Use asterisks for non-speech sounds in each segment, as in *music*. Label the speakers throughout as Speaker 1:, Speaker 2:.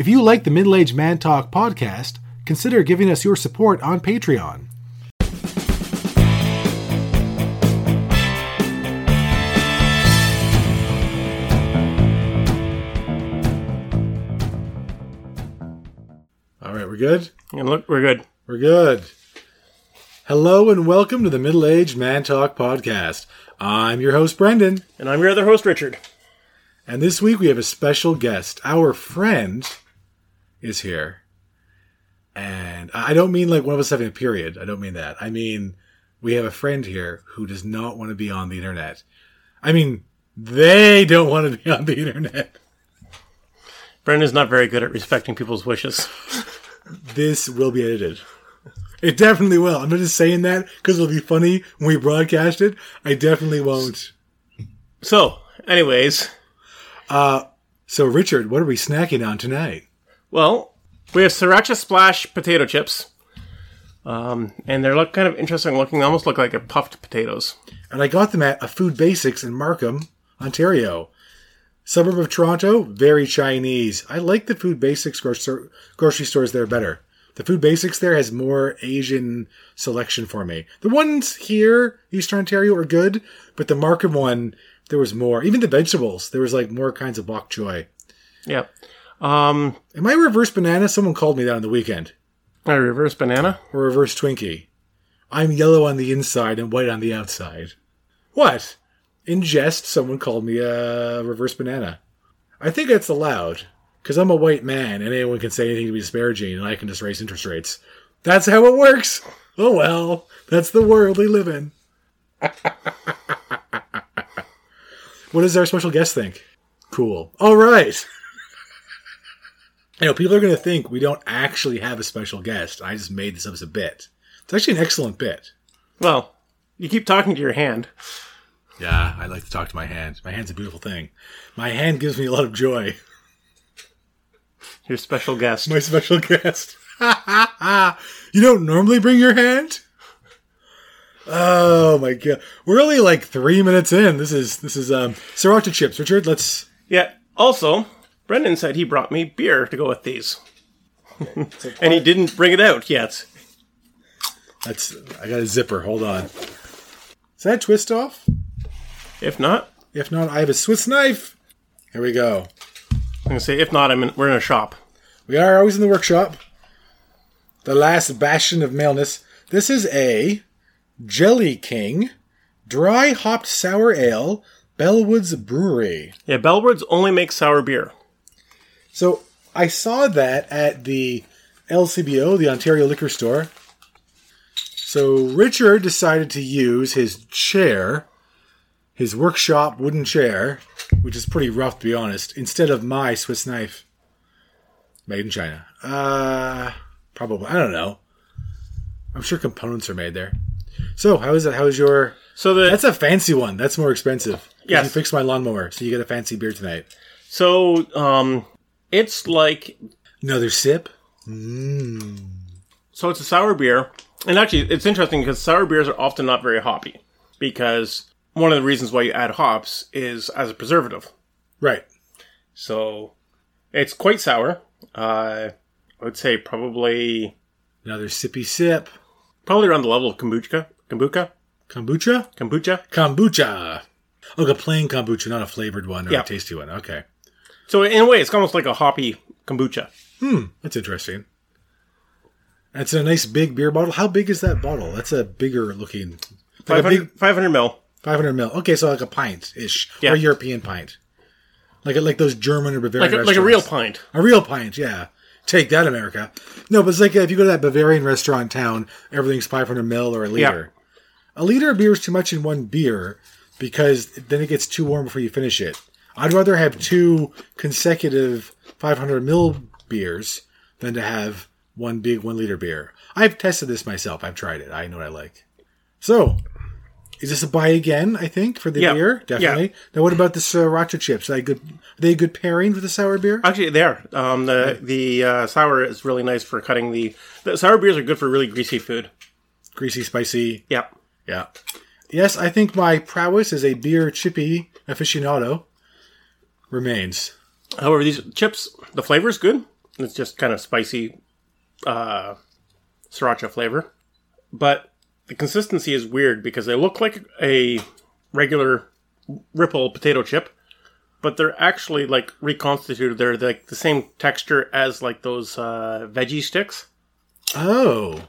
Speaker 1: If you like the Middle Aged Man Talk podcast, consider giving us your support on Patreon. All right, we're good?
Speaker 2: And look, we're good.
Speaker 1: We're good. Hello and welcome to the Middle Aged Man Talk podcast. I'm your host, Brendan,
Speaker 2: And I'm your other host, Richard.
Speaker 1: and this week we have a special guest. Our friend is here. And I don't mean like one of us having a period. I don't mean that. I mean, we have a friend here who does not want to be on the internet. I mean, they don't want to be on the internet.
Speaker 2: Brendan's not very good at respecting people's wishes. *laughs*
Speaker 1: This will be edited. It definitely will. I'm not just saying that because it'll be funny when we broadcast it. I definitely won't.
Speaker 2: So, anyways, Uh,
Speaker 1: So, Richard, what are we snacking on tonight?
Speaker 2: Well, we have Sriracha Splash potato chips. Um, and they're look kind of interesting looking. They almost look like a puffed potatoes.
Speaker 1: And I got them at a Food Basics in Markham, Ontario. Suburb of Toronto, very Chinese. I like the Food Basics gro- grocery stores there better. The Food Basics there has more Asian selection for me. The ones here, Eastern Ontario, are good, but the Markham one, there was more. Even the vegetables, there was like more kinds of bok choy.
Speaker 2: Yeah. Um,
Speaker 1: Am I reverse banana? Someone called me that on the weekend.
Speaker 2: a reverse banana.
Speaker 1: Or reverse Twinkie. I'm yellow on the inside and white on the outside. What? In jest, someone called me a reverse banana. I think that's allowed, because I'm a white man and anyone can say anything to be disparaging and I can just raise interest rates. That's how it works. Oh well, that's the world we live in. *laughs* what does our special guest think? Cool. All right. You know, people are going to think we don't actually have a special guest. I just made this up as a bit. It's actually an excellent bit.
Speaker 2: Well, you keep talking to your hand.
Speaker 1: Yeah, I like to talk to my hand. My hand's a beautiful thing. My hand gives me a lot of joy.
Speaker 2: Your special guest.
Speaker 1: My special guest. *laughs* you don't normally bring your hand? Oh my god. We're only like three minutes in. This is this is um sriracha chips. Richard, let's
Speaker 2: Yeah. Also, Brendan said he brought me beer to go with these. *laughs* and he didn't bring it out yet.
Speaker 1: that's I got a zipper. Hold on. Is that a twist off?
Speaker 2: If not,
Speaker 1: If not, I have a Swiss knife. Here we go.
Speaker 2: I'm gonna say if not, I'm in, we're in a shop.
Speaker 1: We are always in the workshop. The last bastion of maleness. This is a Jelly King dry hopped sour ale, Bellwoods Brewery.
Speaker 2: Yeah, Bellwoods only makes sour beer.
Speaker 1: So I saw that at the LCBO, the Ontario Liquor Store. So Richard decided to use his chair, his workshop wooden chair, which is pretty rough to be honest, instead of my Swiss knife. Made in China. Uh probably. I don't know. I'm sure components are made there. So how is it? How is your
Speaker 2: So the
Speaker 1: That's a fancy one. That's more expensive.
Speaker 2: Yes.
Speaker 1: You fixed my lawnmower, so you get a fancy beer tonight.
Speaker 2: so um, it's like
Speaker 1: Another sip?
Speaker 2: so it's a sour beer, and actually it's interesting because sour beers are often not very hoppy because one of the reasons why you add hops is as a preservative.
Speaker 1: Right.
Speaker 2: So it's quite sour. Uh, I would say probably
Speaker 1: Another sippy sip.
Speaker 2: probably around the level of kombucha. Kombucha.
Speaker 1: Kombucha?
Speaker 2: Kombucha.
Speaker 1: Kombucha. Oh, a plain kombucha, not a flavored one or
Speaker 2: Yeah.
Speaker 1: a tasty one. Okay.
Speaker 2: So in a way, it's almost like a hoppy kombucha.
Speaker 1: Hmm, that's interesting. That's a nice big beer bottle. How big is that bottle? That's a bigger looking. Like
Speaker 2: 500,
Speaker 1: big
Speaker 2: 500 mil.
Speaker 1: 500 mil. Okay, so like a pint ish.
Speaker 2: Yeah.
Speaker 1: Or a European pint. Like like those German or Bavarian
Speaker 2: Like a, like a real pint.
Speaker 1: A real pint, yeah. Take that, America. No, but it's like uh, if you go to that Bavarian restaurant town, everything's 500 mil or a liter. A liter of beer is too much in one beer because then it gets too warm before you finish it. I'd rather have two consecutive 500 mil beers than to have one big one liter beer. I've tested this myself. I've tried it. I know what I like. So, is this a buy again? I think for the
Speaker 2: Yeah.
Speaker 1: beer, definitely. Now, what about the sriracha chips? Are they good? Are they a good pairing for the sour beer?
Speaker 2: Actually, they are. Um, the the uh, sour is really nice for cutting the. The sour beers are good for really greasy food.
Speaker 1: Greasy, spicy.
Speaker 2: Yeah.
Speaker 1: Yeah. Yes, I think my prowess as a beer chippy aficionado remains.
Speaker 2: However, these chips, the flavor is good. It's just kind of spicy uh, sriracha flavor. But the consistency is weird because they look like a regular ripple potato chip, but they're actually like reconstituted. They're like the same texture as like those uh, veggie sticks.
Speaker 1: Oh,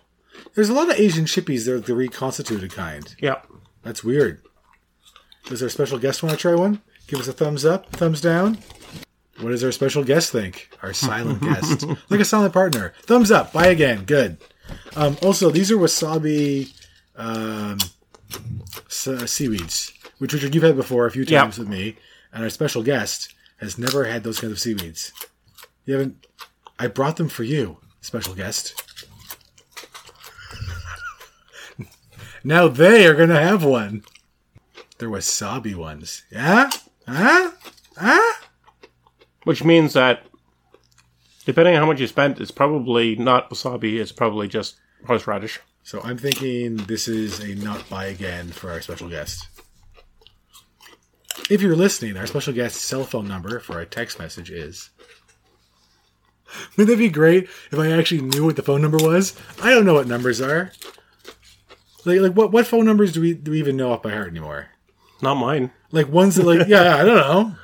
Speaker 1: there's a lot of Asian chippies. They're the reconstituted kind.
Speaker 2: Yeah.
Speaker 1: That's weird. Is there a special guest want to try one? Give us a thumbs up, thumbs down. What does our special guest think? Our silent *laughs* guest, like a silent partner. Thumbs up. Buy again. Good. Um, also, these are wasabi um, uh, seaweeds, which Richard you've had before a few times with me, and our special guest has never had those kinds of seaweeds. You haven't. I brought them for you, special guest. *laughs* now they are going to have one. They're wasabi ones. Yeah? Huh? Huh?
Speaker 2: Which means that depending on how much you spent, it's probably not wasabi, it's probably just horseradish.
Speaker 1: So I'm thinking this is a not buy again for our special guest. If you're listening, our special guest's cell phone number for a text message is. Wouldn't that be great if I actually knew what the phone number was? I don't know what numbers are. Like, like what, what phone numbers do we do we even know off by heart anymore?
Speaker 2: Not mine.
Speaker 1: Like ones that like yeah I don't know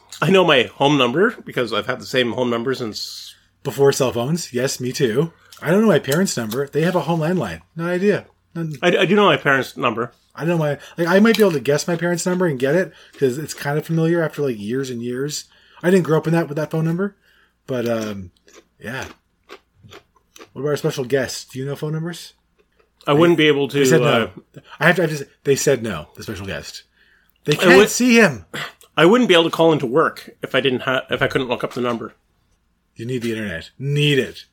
Speaker 1: *laughs*
Speaker 2: I know my home number because I've had the same home number since.
Speaker 1: before cell phones. Yes, me too. I don't know my parents' number. They have a home landline. No idea. None-
Speaker 2: I, I do know my parents' number.
Speaker 1: I don't know my like I might be able to guess my parents' number and get it because it's kind of familiar after like years and years. I didn't grow up in that with that phone number, but um, yeah. What about our special guest? Do you know phone numbers?
Speaker 2: I wouldn't be able to.
Speaker 1: They said
Speaker 2: uh,
Speaker 1: no. I have to. I say, they said no. The special guest. They can't
Speaker 2: would-
Speaker 1: see him.
Speaker 2: I wouldn't be able to call into work if I didn't have if I couldn't look up the number.
Speaker 1: You need the internet. Need it.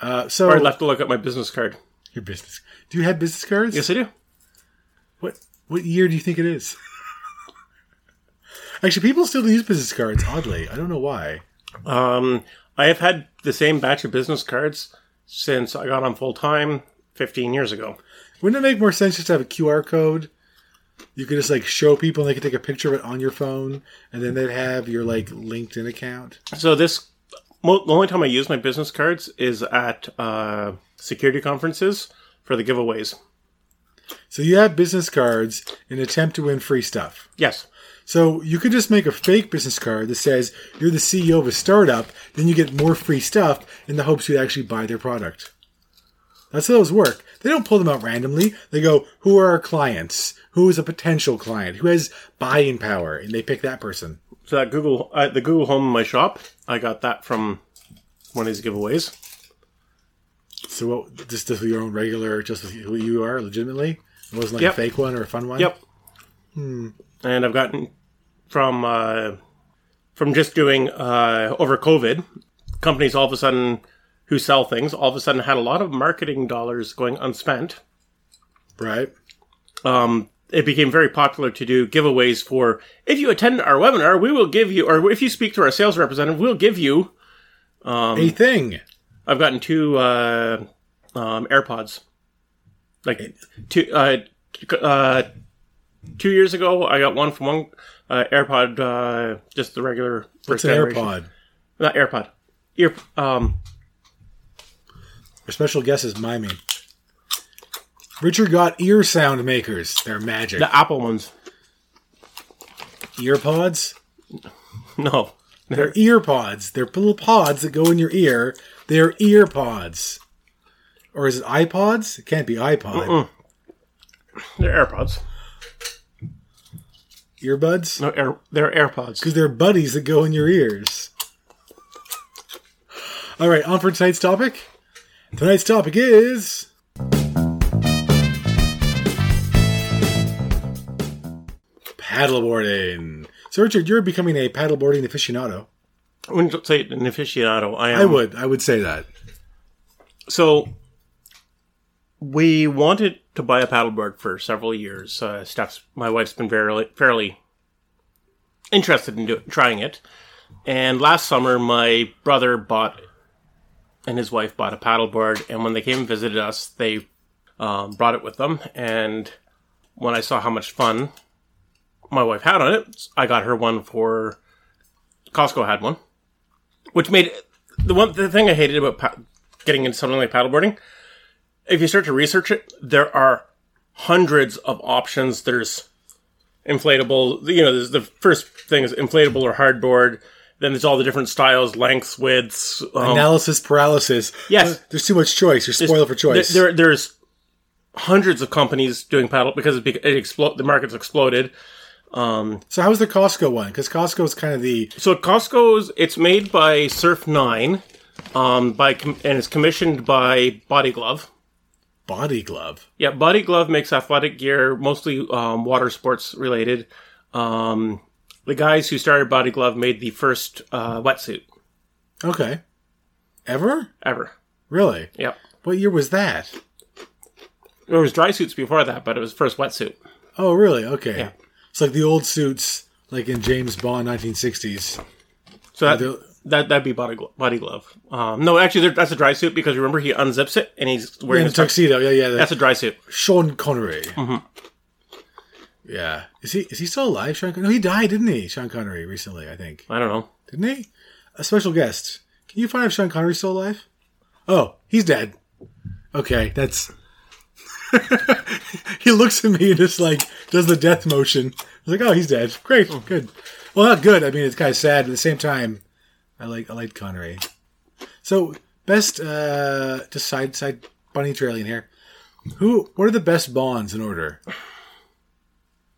Speaker 1: Uh, so
Speaker 2: Or I'd have to look up my business card.
Speaker 1: your business. Do you have business cards?
Speaker 2: Yes, I do.
Speaker 1: What what year do you think it is? *laughs* Actually, people still use business cards. Oddly, I don't know why.
Speaker 2: Um, I have had the same batch of business cards since I got on full time 15 years ago.
Speaker 1: Wouldn't it make more sense just to have a QR code? You could just like show people and they could take a picture of it on your phone and then they'd have your like LinkedIn account.
Speaker 2: So this, mo- the only time I use my business cards is at uh, security conferences for the giveaways.
Speaker 1: So you have business cards in an attempt to win free stuff.
Speaker 2: Yes.
Speaker 1: So you could just make a fake business card that says you're the CEO of a startup, then you get more free stuff in the hopes you'd actually buy their product. That's how those work. They don't pull them out randomly. They go, who are our clients? Who is a potential client? Who has buying power? And they pick that person.
Speaker 2: So that Google, uh, the Google Home in my shop, I got that from one of these giveaways.
Speaker 1: So what, just with your own regular, just who you are, legitimately? It wasn't like
Speaker 2: Yep.
Speaker 1: a fake one or a fun one?
Speaker 2: Yep. And I've gotten from uh, from just doing uh, over COVID, companies all of a sudden who sell things all of a sudden had a lot of marketing dollars going unspent.
Speaker 1: Right?
Speaker 2: Um, it became very popular to do giveaways for if you attend our webinar, we will give you, or if you speak to our sales representative, we'll give you.
Speaker 1: a thing.
Speaker 2: I've gotten two uh, um, AirPods. Like two uh, uh, two years ago, I got one from one uh, AirPod, uh, just the regular
Speaker 1: What's
Speaker 2: first
Speaker 1: an
Speaker 2: generation.
Speaker 1: AirPod?
Speaker 2: Not AirPod. Ear. Um.
Speaker 1: Our special guest is miming. Richard got ear sound makers. They're magic.
Speaker 2: The Apple ones.
Speaker 1: Ear pods? *laughs*
Speaker 2: No.
Speaker 1: They're ear pods. They're little pods that go in your ear. They're ear pods. Or is it iPods? It can't be iPod.
Speaker 2: They're AirPods.
Speaker 1: Earbuds?
Speaker 2: No, air. They're AirPods.
Speaker 1: Because they're buddies that go in your ears. All right, on for tonight's topic. Tonight's topic is. Paddleboarding. So, Richard, you're becoming a paddleboarding aficionado.
Speaker 2: I wouldn't say an aficionado. I am.
Speaker 1: I would. I would say that.
Speaker 2: So we wanted to buy a paddleboard for several years. Uh, Steph's, my wife's been fairly, fairly interested in do, trying it. And last summer, my brother bought and his wife bought a paddleboard. And when they came and visited us, they um, brought it with them. And when I saw how much fun my wife had on it, I got her one for Costco had one, which made the one the thing I hated about pa- getting into something like paddleboarding, if you start to research it, there are hundreds of options. There's inflatable. You know, the first thing is inflatable or hardboard. Then there's all the different styles, lengths, widths. Um,
Speaker 1: Analysis paralysis.
Speaker 2: Yes.
Speaker 1: There's too much choice. You're spoiled for choice.
Speaker 2: There, there's hundreds of companies doing paddle because it, it explode. The market's exploded.
Speaker 1: so how's the Costco one? Because Costco is kind of the
Speaker 2: So Costco's it's made by Surf Nine, um, by com- and it's commissioned by Body Glove.
Speaker 1: body glove.
Speaker 2: Yeah, Body Glove makes athletic gear, mostly um, water sports related. Um, the guys who started Body Glove made the first uh, wetsuit
Speaker 1: Okay. Ever?
Speaker 2: ever.
Speaker 1: Really?
Speaker 2: Yep.
Speaker 1: What year was that?
Speaker 2: There was dry suits before that, but it was the first wetsuit.
Speaker 1: Oh, really? Okay.
Speaker 2: Yeah.
Speaker 1: It's like the old suits, like in James Bond 1960s.
Speaker 2: So that, that that'd be Body Glove. Body glove. Um, no, actually, there- that's a dry suit because remember he unzips it and he's wearing
Speaker 1: In
Speaker 2: a
Speaker 1: a tuxedo. Yeah, yeah.
Speaker 2: That's a dry suit.
Speaker 1: Sean Connery. Yeah. Is he is he still alive? Sean Connery? No, he died, didn't he? Sean Connery recently, I think.
Speaker 2: I don't know.
Speaker 1: Didn't he? A special guest. Can you find if Sean Connery's still alive? Oh, he's dead. Okay, that's. *laughs* he looks at me and just like does the death motion. I was like, oh, he's dead. Great, oh. good. Well, not good. I mean, it's kind of sad. But at the same time, I like I like Connery. So best uh just side side bunny trailing here. Who? What are the best Bonds in order?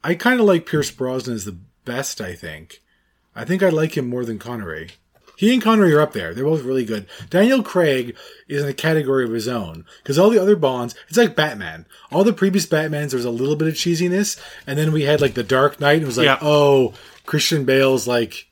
Speaker 1: I kind of like Pierce Brosnan as the best. I think. I think I like him more than Connery. He and Connery are up there. They're both really good. Daniel Craig is in a category of his own because all the other Bonds, it's like Batman. All the previous Batmans, there was a little bit of cheesiness, and then we had like the Dark Knight. And it was like,
Speaker 2: Yeah.
Speaker 1: oh, Christian Bale's like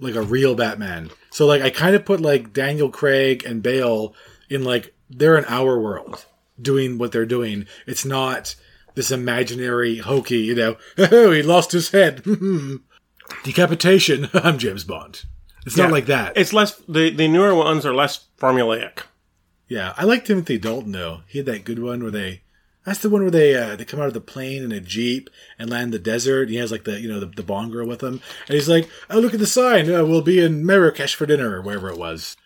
Speaker 1: like a real Batman. So like I kind of put like Daniel Craig and Bale in like they're in our world doing what they're doing. It's not this imaginary hokey, you know. Oh, *laughs* he lost his head. *laughs* Decapitation. *laughs* I'm James Bond. It's not
Speaker 2: Yeah.
Speaker 1: like that.
Speaker 2: It's less. The the newer ones are less formulaic.
Speaker 1: yeah, I like Timothy Dalton though. He had that good one where they. That's the one where they uh, they come out of the plane in a jeep and land in the desert. And He has like the you know the, the Bond girl with him, and he's like, "Oh, look at the sign. Uh, we'll be in Marrakesh for dinner or wherever it was."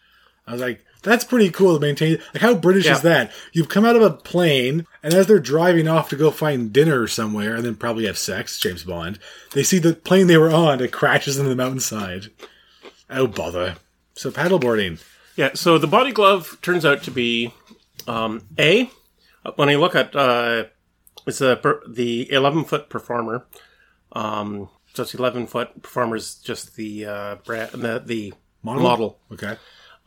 Speaker 1: I was like, "That's pretty cool to maintain." Like, how British
Speaker 2: Yeah.
Speaker 1: is that? You've come out of a plane, and as they're driving off to go find dinner somewhere, and then probably have sex, James Bond, they see the plane they were on. It crashes into the mountainside. Oh bother! So paddleboarding.
Speaker 2: Yeah. So the body glove turns out to be um, a when I look at uh, it's a the eleven foot performer. Um, so it's eleven foot performers, just the uh, brand, the, the
Speaker 1: Model?
Speaker 2: model.
Speaker 1: Okay.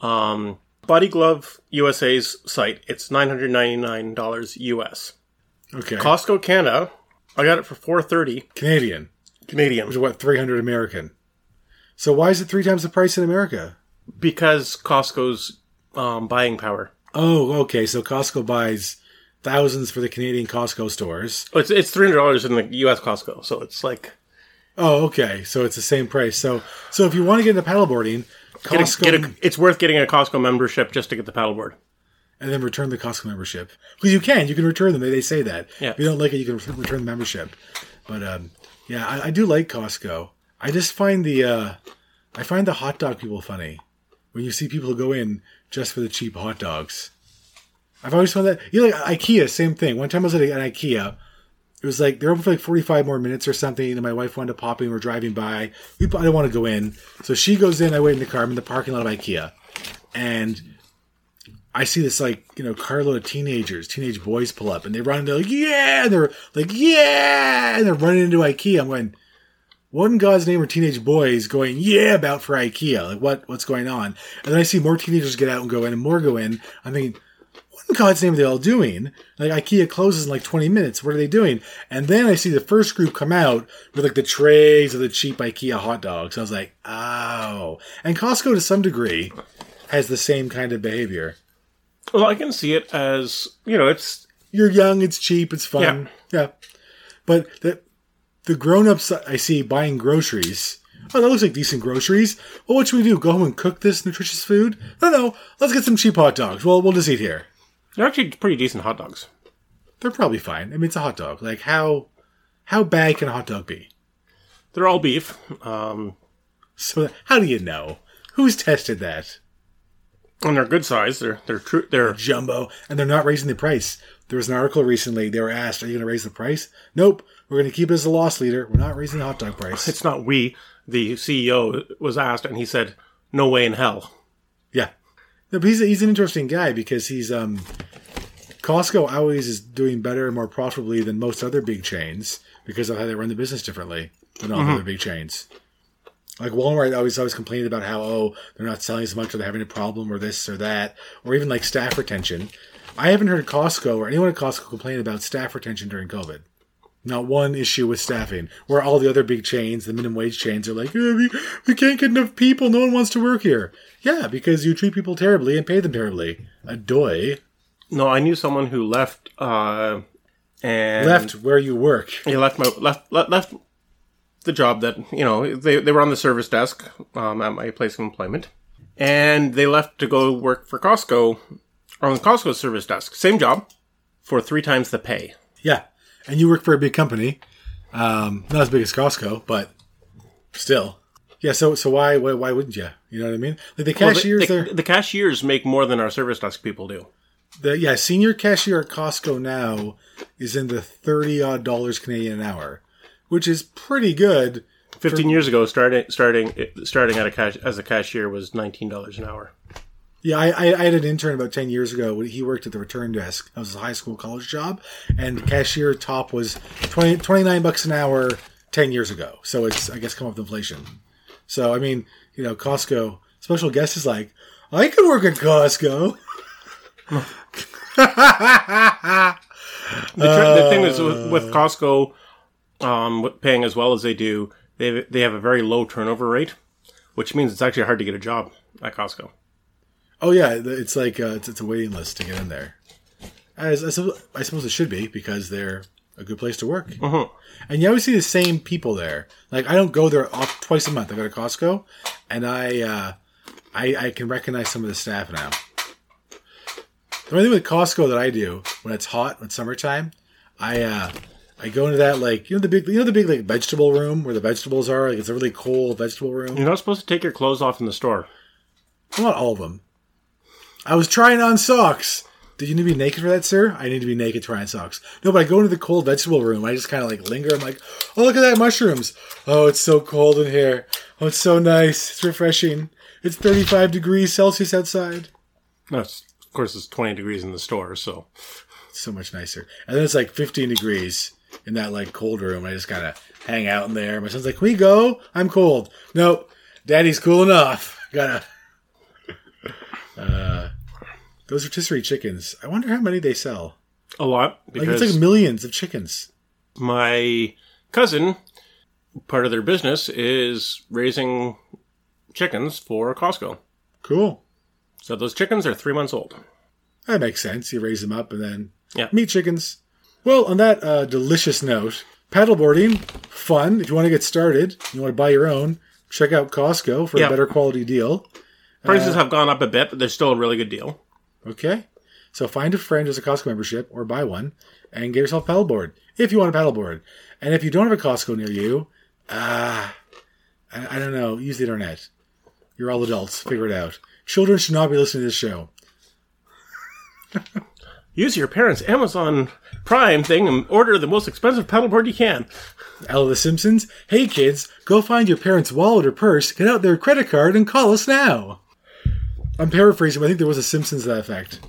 Speaker 2: Um, Body Glove USA's site. It's nine hundred ninety nine dollars US.
Speaker 1: Okay.
Speaker 2: Costco Canada. I got it for four thirty
Speaker 1: Canadian.
Speaker 2: Canadian
Speaker 1: Which is what, 300 American. So why is it three times the price in America?
Speaker 2: because Costco's um, buying power.
Speaker 1: Oh, okay. So Costco buys thousands for the Canadian Costco stores.
Speaker 2: Oh, It's it's three hundred dollars in the U.S. Costco, so it's like
Speaker 1: Oh, okay. So it's the same price. So so if you want to get into paddleboarding,
Speaker 2: get a, get a, it's worth getting a Costco membership just to get the paddleboard.
Speaker 1: and then return the Costco membership. Because you can, you can return them. They, they say that.
Speaker 2: Yeah.
Speaker 1: If you don't like it, you can return the membership. But um, yeah, I, I do like Costco. I just find the uh, I find the hot dog people funny when you see people go in just for the cheap hot dogs. I've always found that you know, like IKEA, same thing. One time I was at an IKEA. It was like they're open for like forty five more minutes or something, and my wife wanted to pop in. We're driving by. We I don't want to go in, so she goes in. I wait in the car. I'm in the parking lot of IKEA, and I see this like you know carload of teenagers, teenage boys pull up, and they run. And They're like, yeah, and they're like, yeah, and they're running into IKEA. I'm going, what in God's name are teenage boys going, yeah, about for IKEA? Like, what what's going on? And then I see more teenagers get out and go in, and more go in. I mean, in God's name are they all doing? Like, IKEA closes in like 20 minutes. What are they doing? And then I see the first group come out with like the trays of the cheap IKEA hot dogs. I was like, oh. And Costco to some degree has the same kind of behavior.
Speaker 2: Well, I can see it as you know, it's
Speaker 1: you're young, it's cheap, it's fun. Yeah. But the the grown ups I see buying groceries. Oh, that looks like decent groceries. Well, what should we do? Go home and cook this nutritious food? No, no. Let's get some cheap hot dogs. Well, we'll just eat here.
Speaker 2: They're actually pretty decent hot dogs.
Speaker 1: They're probably fine. I mean, it's a hot dog. Like how how bad can a hot dog be?
Speaker 2: They're all beef. Um,
Speaker 1: So how do you know? Who's tested that?
Speaker 2: And they're good size. They're they're true. They're
Speaker 1: jumbo, and they're not raising the price. There was an article recently. They were asked, "Are you going to raise the price?" Nope. We're going to keep it as a loss leader. We're not raising the hot dog price.
Speaker 2: it's not we. The CEO was asked, and he said, "No way in hell."
Speaker 1: Yeah, no, but he's he's an interesting guy because he's um, Costco always is doing better and more profitably than most other big chains because of how they run the business differently than all the other big chains. Like Walmart always always complained about how oh they're not selling as much or they're having a problem or this or that or even like staff retention. I haven't heard Costco or anyone at Costco complain about staff retention during COVID. Not one issue with staffing. Where all the other big chains, the minimum wage chains, are like, "Oh, we, we can't get enough people. No one wants to work here. Yeah, because you treat people terribly and pay them terribly. Adoy.
Speaker 2: No, I knew someone who left. Uh, and
Speaker 1: Left where you work.
Speaker 2: He left my left left, left the job that you know they they were on the service desk um, at my place of employment, and they left to go work for Costco on the Costco service desk. Same job for three times the pay.
Speaker 1: Yeah. And you work for a big company. Um, not as big as Costco, but still. Yeah, so so why why, why wouldn't you? You know what I mean? Like the
Speaker 2: Well, the-
Speaker 1: cashiers,
Speaker 2: the, the cashiers make more than our service desk people do.
Speaker 1: the yeah senior cashier at Costco now is in the thirty odd dollars Canadian an hour, which is pretty good.
Speaker 2: Fifteen years ago, starting starting starting at a cash as a cashier was nineteen dollars an hour.
Speaker 1: Yeah, I, I, I had an intern about ten years ago. He worked at the return desk. That was his high school college job, and the cashier top was 20, 29 bucks an hour ten years ago. So it's I guess come up with inflation. So I mean, you know, Costco special guest is like, I could work at Costco.
Speaker 2: The, tr- the thing is with, with Costco, um, paying as well as they do, they they have a very low turnover rate, which means it's actually hard to get a job at Costco.
Speaker 1: Oh yeah, it's like uh, it's, it's a waiting list to get in there. As I suppose, I suppose it should be because they're a good place to work,
Speaker 2: Mhm.
Speaker 1: and you always see the same people there. Like I don't go there off twice a month. I go to Costco, and I uh, I, I can recognize some of the staff now. The only thing with Costco that I do when it's hot, when it's summertime, I uh, I go into that like you know the big you know the big like vegetable room where the vegetables are. Like it's a really cold vegetable room.
Speaker 2: You're not supposed to take your clothes off in the store.
Speaker 1: Not all of them. I was trying on socks. Did you need to be naked for that, sir? I need to be naked trying socks. No, but I go into the cold vegetable room. I just kind of like linger. I'm like, oh, look at that mushrooms. Oh, it's so cold in here. Oh, it's so nice. It's refreshing. It's 35 degrees Celsius outside.
Speaker 2: No, it's, of course, it's 20 degrees in the store, so
Speaker 1: It's so much nicer. And then it's like 15 degrees in that like cold room. I just kind of hang out in there. My son's like, can we go? I'm cold. Nope. Daddy's cool enough. *laughs* Gotta. *laughs* Uh, those rotisserie chickens. I wonder how many they sell.
Speaker 2: a lot
Speaker 1: Like it's like millions of chickens.
Speaker 2: my cousin, part of their business is raising chickens for Costco.
Speaker 1: Cool.
Speaker 2: So those chickens are three months old.
Speaker 1: That makes sense. You raise them up and then
Speaker 2: Yeah.
Speaker 1: meat chickens. Well, on that uh, delicious note, paddleboarding, fun. If you want to get started, you want to buy your own, check out Costco for
Speaker 2: Yeah.
Speaker 1: a better quality deal.
Speaker 2: Prices have gone up a bit, but they're still a really good deal.
Speaker 1: Okay. So find a friend who's a Costco membership or buy one and get yourself a paddleboard if you want a paddleboard. And if you don't have a Costco near you, ah, I, I don't know, use the internet. You're all adults. Figure it out. Children should not be listening to this show. *laughs*
Speaker 2: Use your parents' Amazon Prime thing and order the most expensive paddleboard you can.
Speaker 1: Ella the Simpsons, hey kids, go find your parents' wallet or purse, get out their credit card, and call us now. I'm paraphrasing, but I think there was a Simpsons to that effect.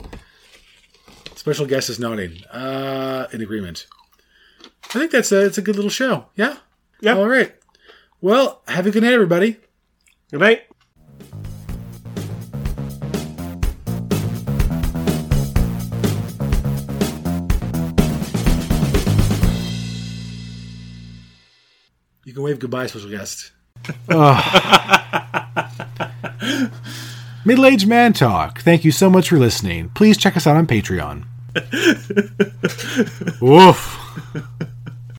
Speaker 1: Special guest is nodding. Uh, in agreement. I think that's a, it's a good little show. Yeah?
Speaker 2: Yeah.
Speaker 1: All right. Well, have a good night, everybody.
Speaker 2: Good night.
Speaker 1: You can wave goodbye, special guest. *laughs* *laughs*
Speaker 3: Middle Aged Man Talk. Thank you so much for listening. Please check us out on Patreon. *laughs* Woof.